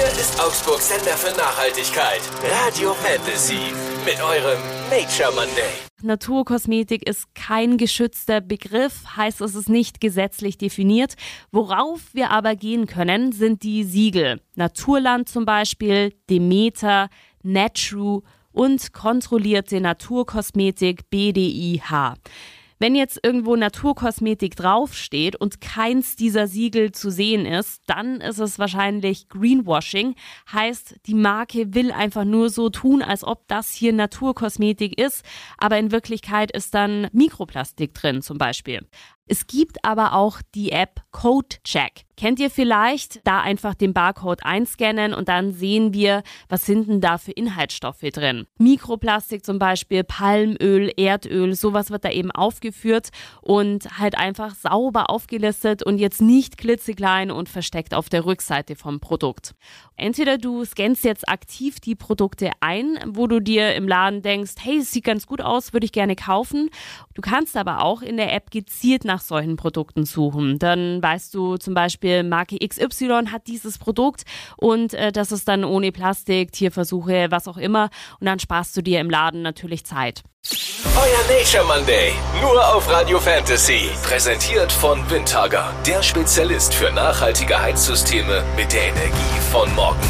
Hier ist Augsburg Sender für Nachhaltigkeit. Radio Fantasy. Mit eurem Nature Monday. Naturkosmetik ist kein geschützter Begriff, heißt es ist nicht gesetzlich definiert. Worauf wir aber gehen können, sind die Siegel. Naturland zum Beispiel, Demeter, Natru und kontrollierte Naturkosmetik BDIH. Wenn jetzt irgendwo Naturkosmetik draufsteht und keins dieser Siegel zu sehen ist, dann ist es wahrscheinlich Greenwashing. Heißt, die Marke will einfach nur so tun, als ob das hier Naturkosmetik ist, aber in Wirklichkeit ist dann Mikroplastik drin zum Beispiel. Es gibt aber auch die App CodeCheck. Kennt ihr vielleicht? Da einfach den Barcode einscannen und dann sehen wir, was sind denn da für Inhaltsstoffe drin. Mikroplastik zum Beispiel, Palmöl, Erdöl, sowas wird da eben aufgeführt und halt einfach sauber aufgelistet und jetzt nicht klitzeklein und versteckt auf der Rückseite vom Produkt. Entweder du scannst jetzt aktiv die Produkte ein, wo du dir im Laden denkst, hey, es sieht ganz gut aus, würde ich gerne kaufen. Du kannst aber auch in der App gezielt nach solchen Produkten suchen. Dann weißt du zum Beispiel, Marke XY hat dieses Produkt und äh, das ist dann ohne Plastik, Tierversuche, was auch immer. Und dann sparst du dir im Laden natürlich Zeit. Euer Nature Monday. Nur auf Radio Fantasy. Präsentiert von Windhager. Der Spezialist für nachhaltige Heizsysteme mit der Energie von morgen.